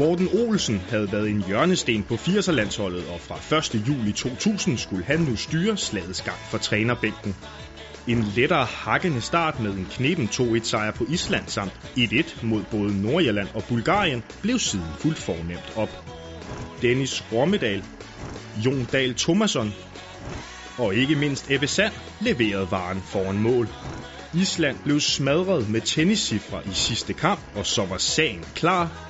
Morten Olsen havde været en hjørnesten på 80'er-landsholdet, og fra 1. juli 2000 skulle han nu styre slagets gang for trænerbænken. En lettere hakkende start med en knepen 2-1 sejr på Island samt 1-1 mod både Nordjylland og Bulgarien blev siden fuldt fornemt op. Dennis Rommedal, Jon Dahl Thomasson og ikke mindst Ebbe Sand leverede varen foran mål. Island blev smadret med tenniscifre i sidste kamp, og så var sagen klar.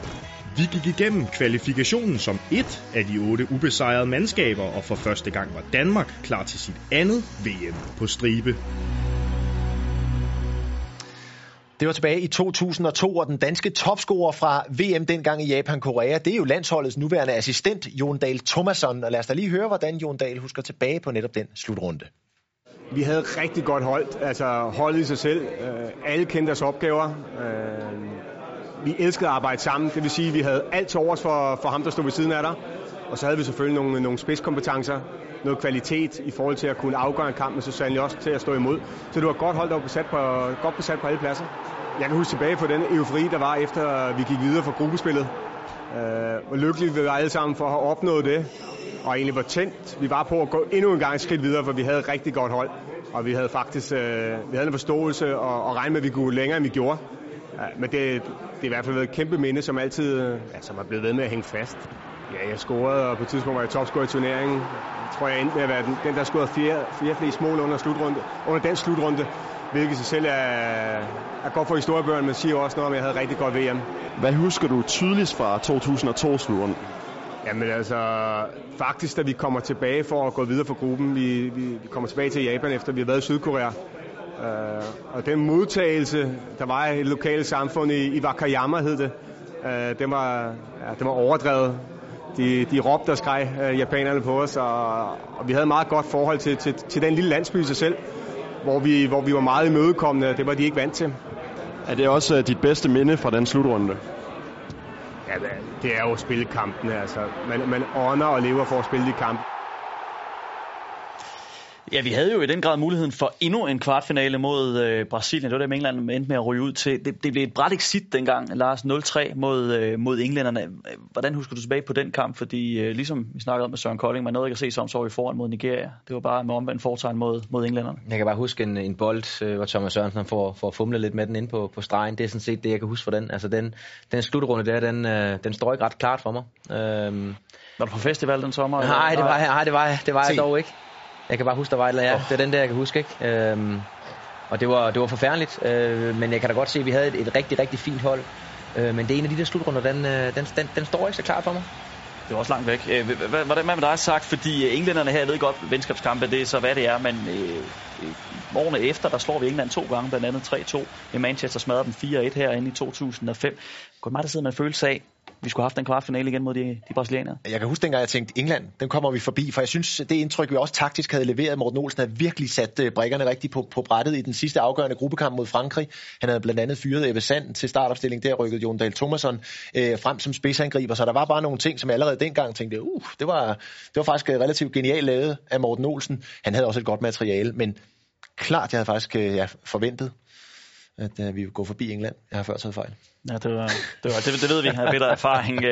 Vi gik igennem kvalifikationen som et af de otte ubesejrede mandskaber, og for første gang var Danmark klar til sit andet VM på stribe. Det var tilbage i 2002, og den danske topscorer fra VM dengang i Japan-Korea, det er jo landsholdets nuværende assistent, Jon Dahl Thomasson. Og lad os da lige høre, hvordan Jon Dahl husker tilbage på netop den slutrunde. Vi havde rigtig godt hold, altså holdet i sig selv. Alle kendte deres opgaver. Vi elskede at arbejde sammen, det vil sige, at vi havde alt til overs for, for ham, der stod ved siden af dig. Og så havde vi selvfølgelig nogle, nogle spidskompetencer, noget kvalitet i forhold til at kunne afgøre en kamp, men så sandelig også til at stå imod. Så det var godt hold, der besat på, godt besat på alle pladser. Jeg kan huske tilbage på den eufori, der var efter vi gik videre fra gruppespillet. Øh, hvor lykkelige vi var alle sammen for at have opnået det. Og egentlig var tændt. Vi var på at gå endnu en gang et skridt videre, for vi havde et rigtig godt hold. Og vi havde faktisk øh, vi havde en forståelse og, og regne med, at vi kunne længere, end vi gjorde. Ja, men det, det er i hvert fald været et kæmpe minde, som altid ja, som er blevet ved med at hænge fast. Ja, jeg scorede, og på et tidspunkt var jeg topscorer i turneringen. Jeg tror, jeg endte med at være den, den der scorede fire, fire flest mål under, slutrunde, under den slutrunde, hvilket sig selv er, er godt for historiebøgerne, men siger også noget om, at jeg havde rigtig godt VM. Hvad husker du tydeligst fra 2002-slutrunde? Jamen altså, faktisk da vi kommer tilbage for at gå videre for gruppen, vi, vi, vi kommer tilbage til Japan, efter vi har været i Sydkorea, Uh, og den modtagelse, der var i et lokale samfund i, i Wakayama, hed det, uh, den, var, ja, den var overdrevet. De, de råbte og skreg uh, japanerne på os, og, og vi havde et meget godt forhold til, til, til den lille landsby i sig selv, hvor vi, hvor vi var meget imødekommende. Det var de ikke vant til. Er det også uh, dit bedste minde fra den slutrunde? Ja, det er jo at spille kampene. Altså. Man, man ånder og lever for at spille de kampe. Ja, vi havde jo i den grad muligheden for endnu en kvartfinale mod øh, Brasilien. Det var det, England endte med at ryge ud til. Det, det blev et bræt exit dengang, Lars 0-3 mod, øh, mod englænderne. Hvordan husker du tilbage på den kamp? Fordi øh, ligesom vi snakkede om med Søren Kolding, man nåede ikke at se som så i foran mod Nigeria. Det var bare med omvendt fortegn mod, mod englænderne. Jeg kan bare huske en, en bold, øh, hvor Thomas Sørensen får, får fumlet lidt med den ind på, på stregen. Det er sådan set det, jeg kan huske for den. Altså den, den slutrunde der, den, øh, den står ikke ret klart for mig. Øhm, var du på festival den sommer? Nej, det var nej, det var, det var jeg dog ikke. Jeg kan bare huske, der var et eller andet. Ja, det er den der, jeg kan huske, ikke? Øhm, og det var, det var forfærdeligt, øh, men jeg kan da godt se, at vi havde et, et rigtig, rigtig fint hold. Øh, men det er en af de der slutrunder, den, den, den, den står ikke så klart for mig. Det er også langt væk. Hvordan med dig sagt? Fordi englænderne her, jeg ved godt, venskabskampe, det er så hvad det er, men øh, årene efter, der slår vi England to gange, blandt andet 3-2. I Manchester smadrede dem 4-1 herinde i 2005. Godt meget, der sidder en følelse af, vi skulle have haft en kvartfinale igen mod de, de brasilianere. Jeg kan huske dengang, jeg tænkte, England, den kommer vi forbi, for jeg synes, det indtryk, vi også taktisk havde leveret, Morten Olsen havde virkelig sat øh, brækkerne rigtigt på, på brættet i den sidste afgørende gruppekamp mod Frankrig. Han havde blandt andet fyret Ebbe Sand til startopstilling, der rykkede Jon Dahl Thomasson øh, frem som spidsangriber, så der var bare nogle ting, som jeg allerede dengang tænkte, uh, det var, det var faktisk øh, relativt genialt lavet af Morten Olsen. Han havde også et godt materiale, men klart, jeg havde faktisk øh, ja, forventet, at uh, vi går forbi England. Jeg har før taget fejl. Ja, det, var, det, var, det, det ved vi, har bedre erfaring. Øh,